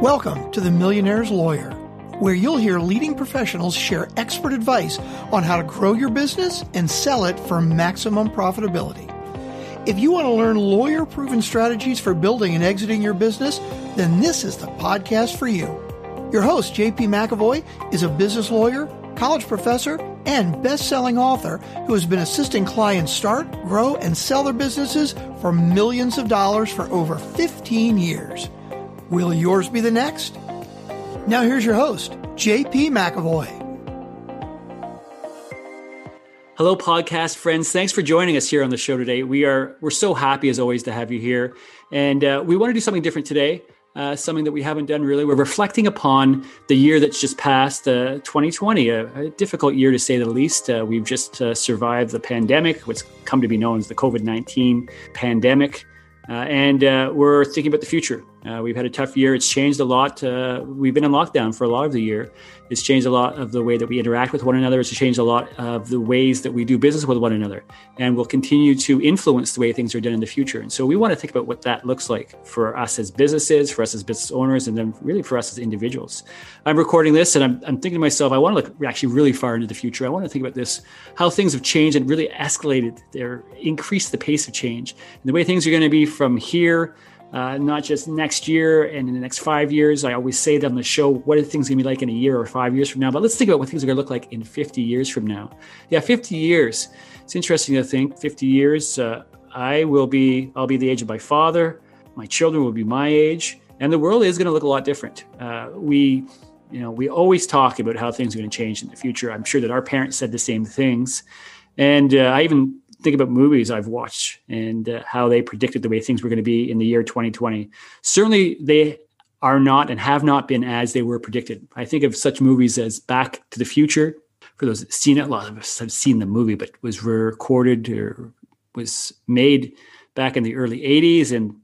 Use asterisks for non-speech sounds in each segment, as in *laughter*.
Welcome to The Millionaire's Lawyer, where you'll hear leading professionals share expert advice on how to grow your business and sell it for maximum profitability. If you want to learn lawyer proven strategies for building and exiting your business, then this is the podcast for you. Your host, JP McAvoy, is a business lawyer, college professor, and best selling author who has been assisting clients start, grow, and sell their businesses for millions of dollars for over 15 years. Will yours be the next? Now, here's your host, JP McAvoy. Hello, podcast friends. Thanks for joining us here on the show today. We are we're so happy as always to have you here, and uh, we want to do something different today. Uh, something that we haven't done really. We're reflecting upon the year that's just passed, uh, 2020, a, a, difficult year to say the least. Uh, we've just uh, survived the pandemic, what's come to be known as the COVID 19 pandemic. Uh, and uh, we're thinking about the future. Uh, we've had a tough year. It's changed a lot. Uh, we've been in lockdown for a lot of the year. It's changed a lot of the way that we interact with one another. It's changed a lot of the ways that we do business with one another, and will continue to influence the way things are done in the future. And so we want to think about what that looks like for us as businesses, for us as business owners, and then really for us as individuals. I'm recording this, and I'm, I'm thinking to myself, I want to look actually really far into the future. I want to think about this, how things have changed and really escalated, or increased the pace of change, and the way things are going to be from here uh, not just next year and in the next five years. I always say that on the show, what are things going to be like in a year or five years from now? But let's think about what things are going to look like in 50 years from now. Yeah, 50 years. It's interesting to think 50 years, uh, I will be, I'll be the age of my father. My children will be my age. And the world is going to look a lot different. Uh, we, you know, we always talk about how things are going to change in the future. I'm sure that our parents said the same things. And uh, I even think about movies I've watched and uh, how they predicted the way things were going to be in the year 2020. Certainly, they are not and have not been as they were predicted. I think of such movies as Back to the Future. For those that seen it, a lot of us have seen the movie, but was recorded or was made back in the early 80s and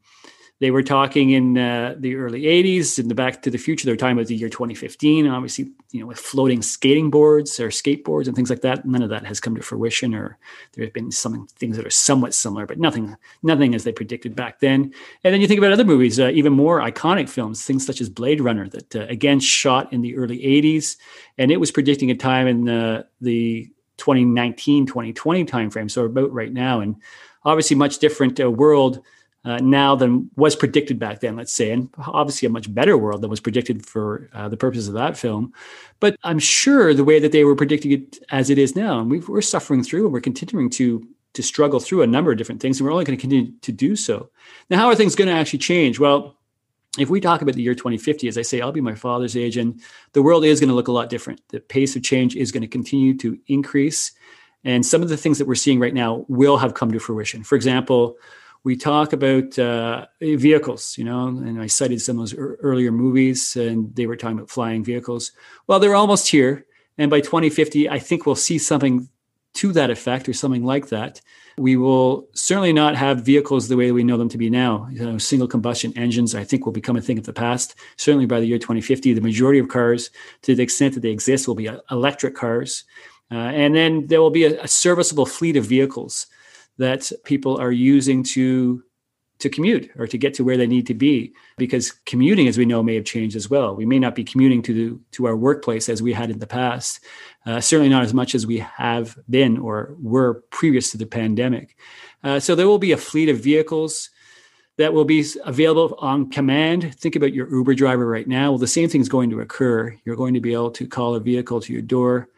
they were talking in uh, the early 80s in the back to the future were talking about the year 2015 obviously you know with floating skating boards or skateboards and things like that none of that has come to fruition or there have been some things that are somewhat similar but nothing nothing as they predicted back then. And then you think about other movies uh, even more iconic films things such as blade runner that uh, again shot in the early 80s and it was predicting a time in the, the 2019 2020 timeframe so about right now. And obviously much different uh, world uh, now than was predicted back then, let's say, and obviously a much better world than was predicted for uh, the purposes of that film. But I'm sure the way that they were predicting it as it is now, and we are suffering through and we're continuing to to struggle through a number of different things, and we're only going to continue to do so. Now, how are things going to actually change? Well, if we talk about the year 2050, as I say, I'll be my father's age, and the world is going to look a lot different. The pace of change is going to continue to increase. And some of the things that we're seeing right now will have come to fruition. For example, we talk about uh, vehicles, you know, and I cited some of those earlier movies, and they were talking about flying vehicles. Well, they're almost here, and by 2050, I think we'll see something to that effect or something like that. We will certainly not have vehicles the way we know them to be now. You know, single combustion engines, I think, will become a thing of the past. Certainly by the year 2050, the majority of cars, to the extent that they exist, will be uh, electric cars. Uh, and then there will be a, a serviceable fleet of vehicles that people are using to to commute or to get to where they need to be because commuting as we know may have changed as well. We may not be commuting to the to our workplace as we had in the past uh, certainly not as much as we have been or were previous to the pandemic. Uh, so there will be a fleet of vehicles that will be available on command. Think about your uber driver right now. Well the same thing is going to occur. You're going to be able to call a vehicle to your door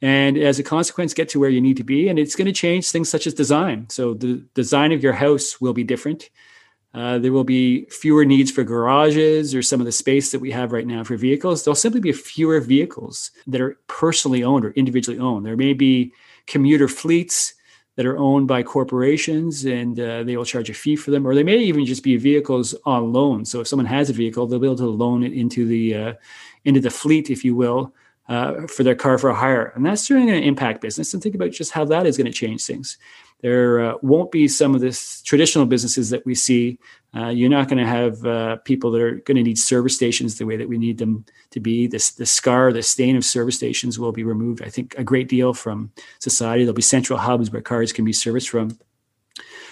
and as a consequence get to where you need to be and it's going to change things such as design. So the design of your house will be different. Uh, there will be fewer needs for garages or some of the space that we have right now for vehicles. There'll simply be fewer vehicles that are personally owned or individually owned. There may be commuter fleets that are owned by corporations and uh, they will charge a fee for them or they may even just be vehicles on loan. So if someone has a vehicle they'll be able to loan it into the uh, into the fleet if you will uh, for their car for hire. And that's certainly going to impact business. And think about just how that is going to change things. There uh, won't be some of this traditional businesses that we see. Uh, you're not going to have uh, people that are going to need service stations the way that we need them to be. This the scar, the stain of service stations will be removed. I think a great deal from society. There'll be central hubs where cars can be serviced from.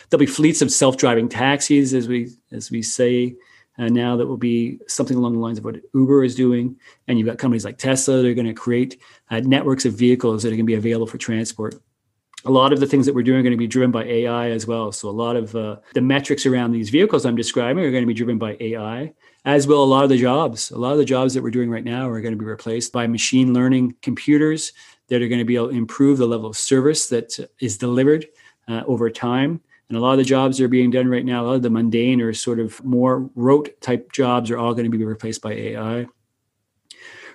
There'll be fleets of self-driving taxis, as we as we say uh, now that will be something along the lines of what Uber is doing. And you've got companies like Tesla, that are going to create uh, networks of vehicles that are going to be available for transport. A lot of the things that we're doing are going to be driven by AI as well. So a lot of uh, the metrics around these vehicles I'm describing are going to be driven by AI, as will a lot of the jobs. A lot of the jobs that we're doing right now are going to be replaced by machine learning computers that are going to be able to improve the level of service that is delivered uh, over time. And a lot of the jobs that are being done right now, a lot of the mundane or sort of more rote type jobs are all going to be replaced by AI.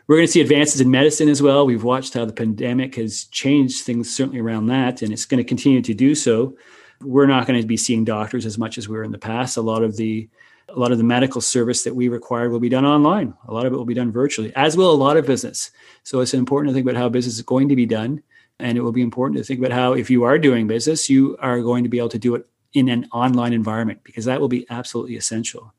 We're going to see advances in medicine as well. We've watched how the pandemic has changed things certainly around that, and it's going to continue to do so. We're not going to be seeing doctors as much as we were in the past. A lot of the a lot of the medical service that we require will be done online. A lot of it will be done virtually, as will a lot of business. So it's important to think about how business is going to be done. And it will be important to think about how, if you are doing business, you are going to be able to do it in an online environment because that will be absolutely essential.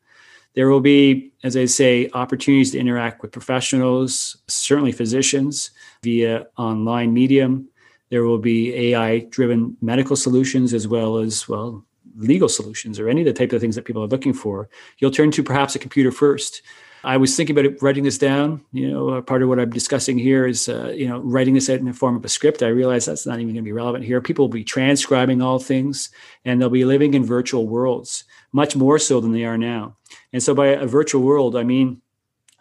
There will be, as I say, opportunities to interact with professionals, certainly physicians, via online medium. There will be AI driven medical solutions as well as, well, legal solutions or any of the type of things that people are looking for. You'll turn to perhaps a computer first. I was thinking about it, writing this down. You know, uh, part of what I'm discussing here is, uh, you know, writing this out in the form of a script. I realize that's not even going to be relevant here. People will be transcribing all things, and they'll be living in virtual worlds, much more so than they are now. And so, by a virtual world, I mean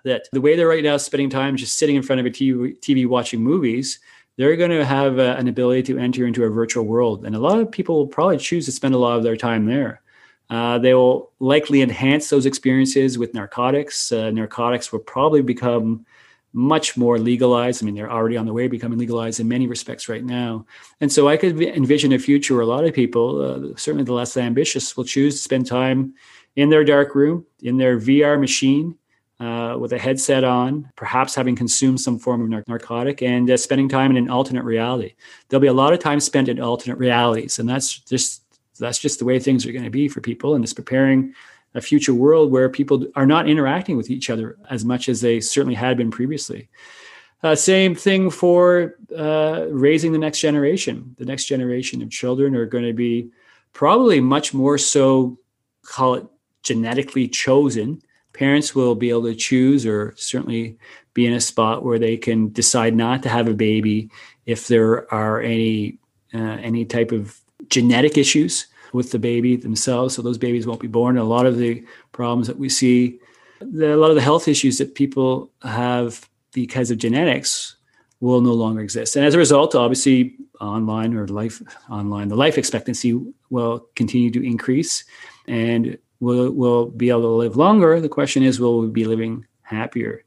that the way they're right now spending time just sitting in front of a TV, TV watching movies, they're going to have uh, an ability to enter into a virtual world, and a lot of people will probably choose to spend a lot of their time there. Uh, they will likely enhance those experiences with narcotics. Uh, narcotics will probably become much more legalized. I mean, they're already on the way becoming legalized in many respects right now. And so I could envision a future where a lot of people, uh, certainly the less ambitious, will choose to spend time in their dark room, in their VR machine, uh, with a headset on, perhaps having consumed some form of nar- narcotic, and uh, spending time in an alternate reality. There'll be a lot of time spent in alternate realities, and that's just that's just the way things are going to be for people and it's preparing a future world where people are not interacting with each other as much as they certainly had been previously. Uh, same thing for uh, raising the next generation. The next generation of children are going to be probably much more so call it genetically chosen. Parents will be able to choose or certainly be in a spot where they can decide not to have a baby if there are any uh, any type of genetic issues with the baby themselves. So those babies won't be born. And a lot of the problems that we see, the, a lot of the health issues that people have because of genetics will no longer exist. And as a result, obviously, online or life online, the life expectancy will continue to increase and we'll, we'll be able to live longer. The question is, will we be living happier?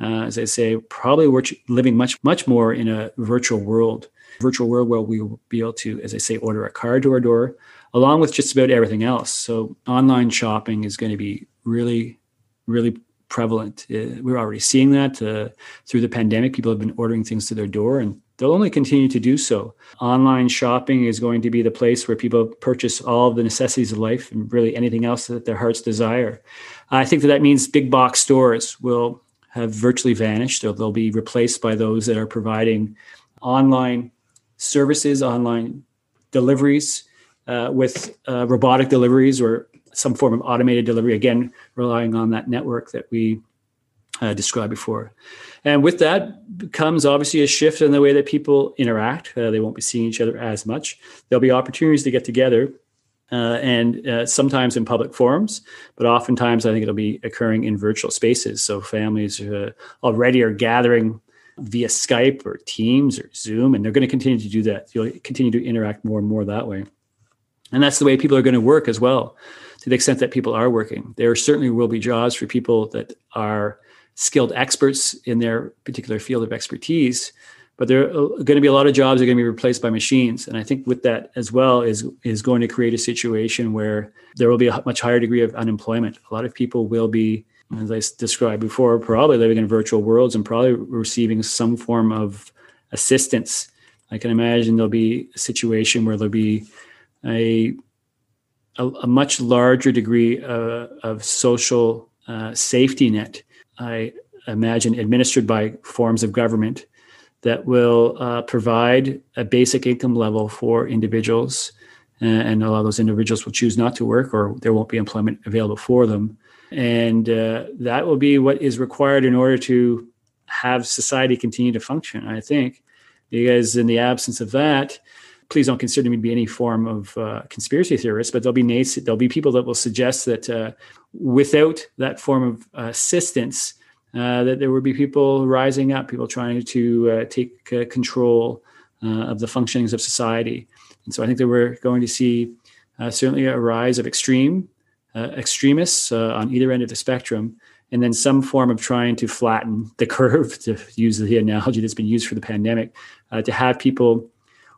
Uh, as I say, probably we're living much, much more in a virtual world, virtual world where we will be able to, as I say, order a car to our door, along with just about everything else. So online shopping is going to be really, really prevalent. Uh, we're already seeing that uh, through the pandemic. People have been ordering things to their door and they'll only continue to do so. Online shopping is going to be the place where people purchase all the necessities of life and really anything else that their hearts desire. I think that that means big box stores will have virtually vanished they'll be replaced by those that are providing online services, online deliveries uh, with uh, robotic deliveries or some form of automated delivery, again, relying on that network that we uh, described before. And with that comes obviously a shift in the way that people interact. Uh, they won't be seeing each other as much. There'll be opportunities to get together. Uh, and uh, sometimes in public forums, but oftentimes I think it'll be occurring in virtual spaces. So families already are gathering via Skype or Teams or Zoom, and they're going to continue to do that. You'll continue to interact more and more that way. And that's the way people are going to work as well, to the extent that people are working. There certainly will be jobs for people that are skilled experts in their particular field of expertise, but there are going to be a lot of jobs that are going to be replaced by machines. And I think with that as well is is going to create a situation where there will be a much higher degree of unemployment. A lot of people will be, as I described before, probably living in virtual worlds and probably receiving some form of assistance. I can imagine there'll be a situation where there'll be a a, a much larger degree uh, of social uh, safety net. I imagine administered by forms of government that will uh, provide a basic income level for individuals, and a lot of those individuals will choose not to work, or there won't be employment available for them. And uh, that will be what is required in order to have society continue to function, I think. Because in the absence of that, please don't consider me to be any form of uh, conspiracy theorist, but there'll be there'll be people that will suggest that uh, without that form of assistance, uh, that there would be people rising up, people trying to uh, take uh, control of the functionings of society. And so I think that we're going to see certainly a rise of extreme extremists on either end of the spectrum and then some form of trying to flatten the *laughs* curve, to use the analogy that's been used for the pandemic, uh, to have people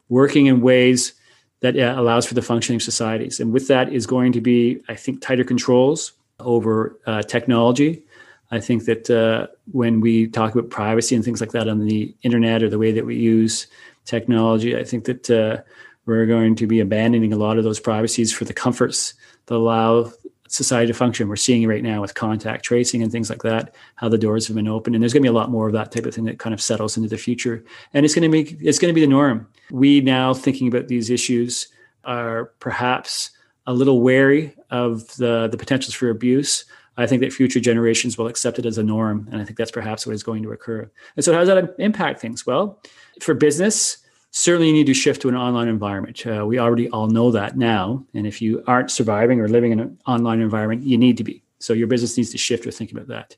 working in ways that uh, allows for the functioning of societies. And with that is going to be, I think, tighter controls over uh, technology. I think that uh, when we talk about privacy and things like that on the internet or the way that we use technology, I think that uh, we're going to be abandoning a lot of those privacies for the comforts that allow society to function. We're seeing right now with contact tracing and things like that, how the doors have been opened. And there's going to be a lot more of that type of thing that kind of settles into the future. And it's going to be it's going to be the norm. We now thinking about these issues are perhaps a little wary of the, the potentials for abuse. I think that future generations will accept it as a norm. And I think that's perhaps what is going to occur. And so how does that impact things? Well, for business, certainly you need to shift to an online environment. Uh, we already all know that now. And if you aren't surviving or living in an online environment, you need to be. So your business needs to shift or think about that.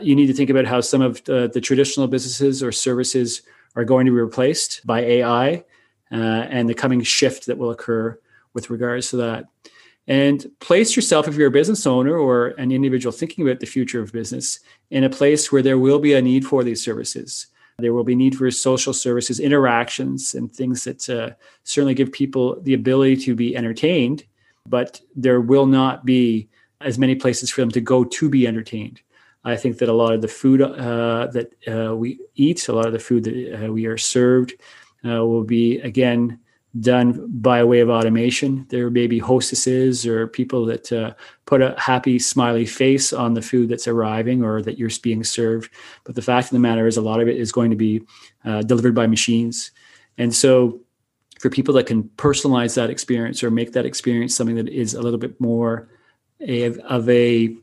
You need to think about how some of the, the traditional businesses or services are going to be replaced by AI uh, and the coming shift that will occur with regards to that. And place yourself, if you're a business owner or an individual thinking about the future of business, in a place where there will be a need for these services. There will be need for social services, interactions, and things that uh, certainly give people the ability to be entertained, but there will not be as many places for them to go to be entertained. I think that a lot of the food uh, that uh, we eat, a lot of the food that uh, we are served, uh, will be again done by way of automation. There may be hostesses or people that uh, put a happy, smiley face on the food that's arriving or that you're being served. But the fact of the matter is, a lot of it is going to be uh, delivered by machines. And so, for people that can personalize that experience or make that experience something that is a little bit more of a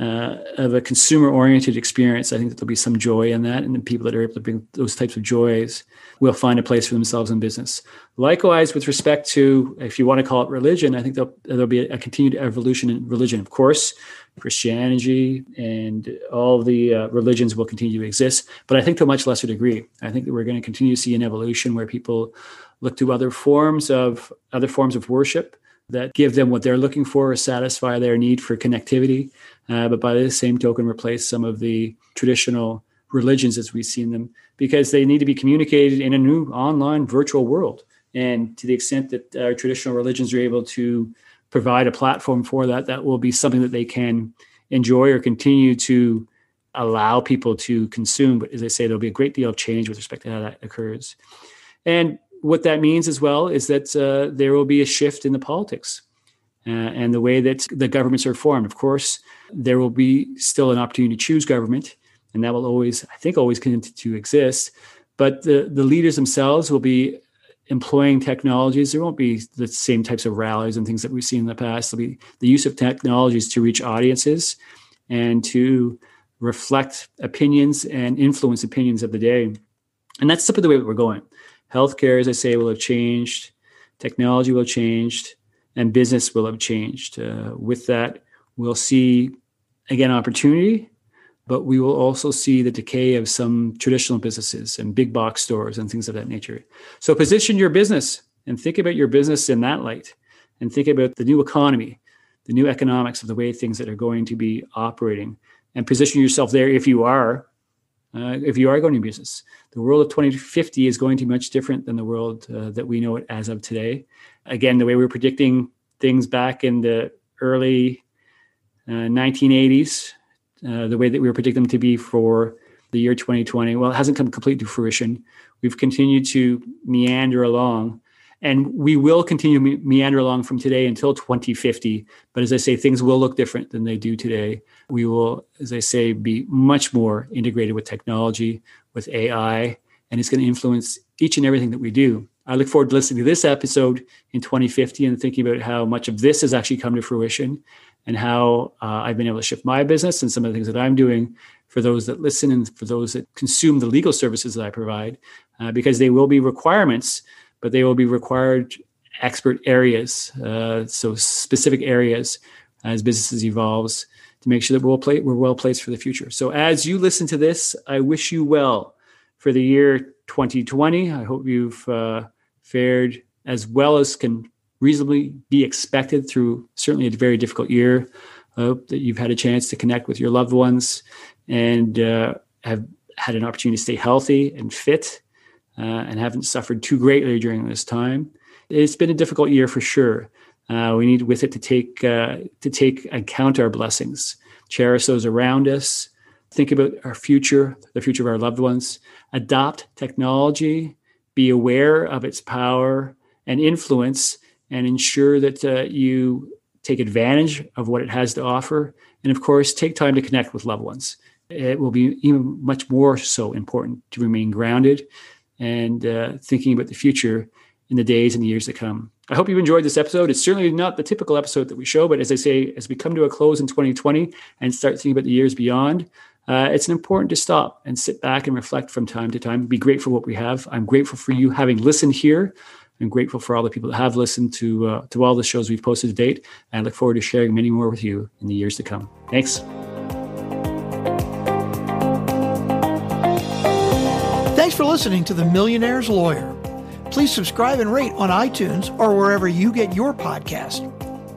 uh, of a consumer oriented experience, I think that there'll be some joy in that. And the people that are able to bring those types of joys will find a place for themselves in business. Likewise, with respect to, if you want to call it religion, I think there'll, there'll be a continued evolution in religion. Of course, Christianity and all the uh, religions will continue to exist, but I think to a much lesser degree. I think that we're going to continue to see an evolution where people look to other forms of other forms of worship that give them what they're looking for or satisfy their need for connectivity, uh, but by the same token, replace some of the traditional religions as we've seen them because they need to be communicated in a new online virtual world. And to the extent that our traditional religions are able to provide a platform for that, that will be something that they can enjoy or continue to allow people to consume. But as I say, there'll be a great deal of change with respect to how that occurs. And what that means as well is that uh, there will be a shift in the politics uh, and the way that the governments are formed. Of course, there will be still an opportunity to choose government, and that will always, I think, always continue to exist. But the, the leaders themselves will be employing technologies. There won't be the same types of rallies and things that we've seen in the past. There'll be the use of technologies to reach audiences and to reflect opinions and influence opinions of the day. And that's simply the way that we're going healthcare, as I say, will have changed, technology will have changed, and business will have changed. Uh, with that, we'll see again opportunity, but we will also see the decay of some traditional businesses and big box stores and things of that nature. So position your business and think about your business in that light and think about the new economy, the new economics of the way things that are going to be operating and position yourself there if you are uh, if you are going to business. The world of 2050 is going to be much different than the world uh, that we know it as of today. Again, the way we are predicting things back in the early uh, 1980s, uh, the way that we were predicting them to be for the year 2020, well, it hasn't come completely to fruition. We've continued to meander along and we will continue to meander along from today until 2050 but as i say things will look different than they do today. We will as i say be much more integrated with technology with ai and it's going to influence each and everything that we do. I look forward to listening to this episode in 2050 and thinking about how much of this has actually come to fruition and how uh, I've been able to shift my business and some of the things that I'm doing for those that listen and for those that consume the legal services that I provide, uh, because they will be requirements, but they will be required expert areas, uh, so specific areas as businesses evolves to make sure that we're well, play, we're well placed for the future. So as you listen to this, I wish you well for the year 2020. I hope you've uh, fared as well as can reasonably be expected through certainly a very difficult year. I hope that you've had a chance to connect with your loved ones and uh, have had an opportunity to stay healthy and fit uh, and haven't suffered too greatly during this time. It's been a difficult year for sure. Uh, we need with it to take uh, to take account our blessings, cherish those around us, think about our future, the future of our loved ones, adopt technology, be aware of its power and influence, and ensure that uh, you take advantage of what it has to offer. And of course, take time to connect with loved ones. It will be even much more so important to remain grounded and uh, thinking about the future in the days and the years to come. I hope you've enjoyed this episode. It's certainly not the typical episode that we show, but as I say, as we come to a close in 2020 and start thinking about the years beyond, uh, it's important to stop and sit back and reflect from time to time. Be grateful for what we have. I'm grateful for you having listened here. I'm grateful for all the people that have listened to uh, to all the shows we've posted to date, and I look forward to sharing many more with you in the years to come. Thanks. Listening to The Millionaire's Lawyer. Please subscribe and rate on iTunes or wherever you get your podcast.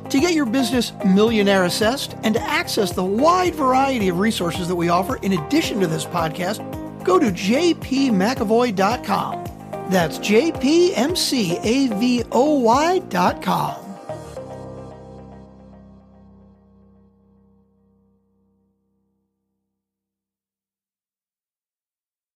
To get your business millionaire assessed and to access the wide variety of resources that we offer in addition to this podcast, go to jpmcavoy.com. That's jpmcavoy.com.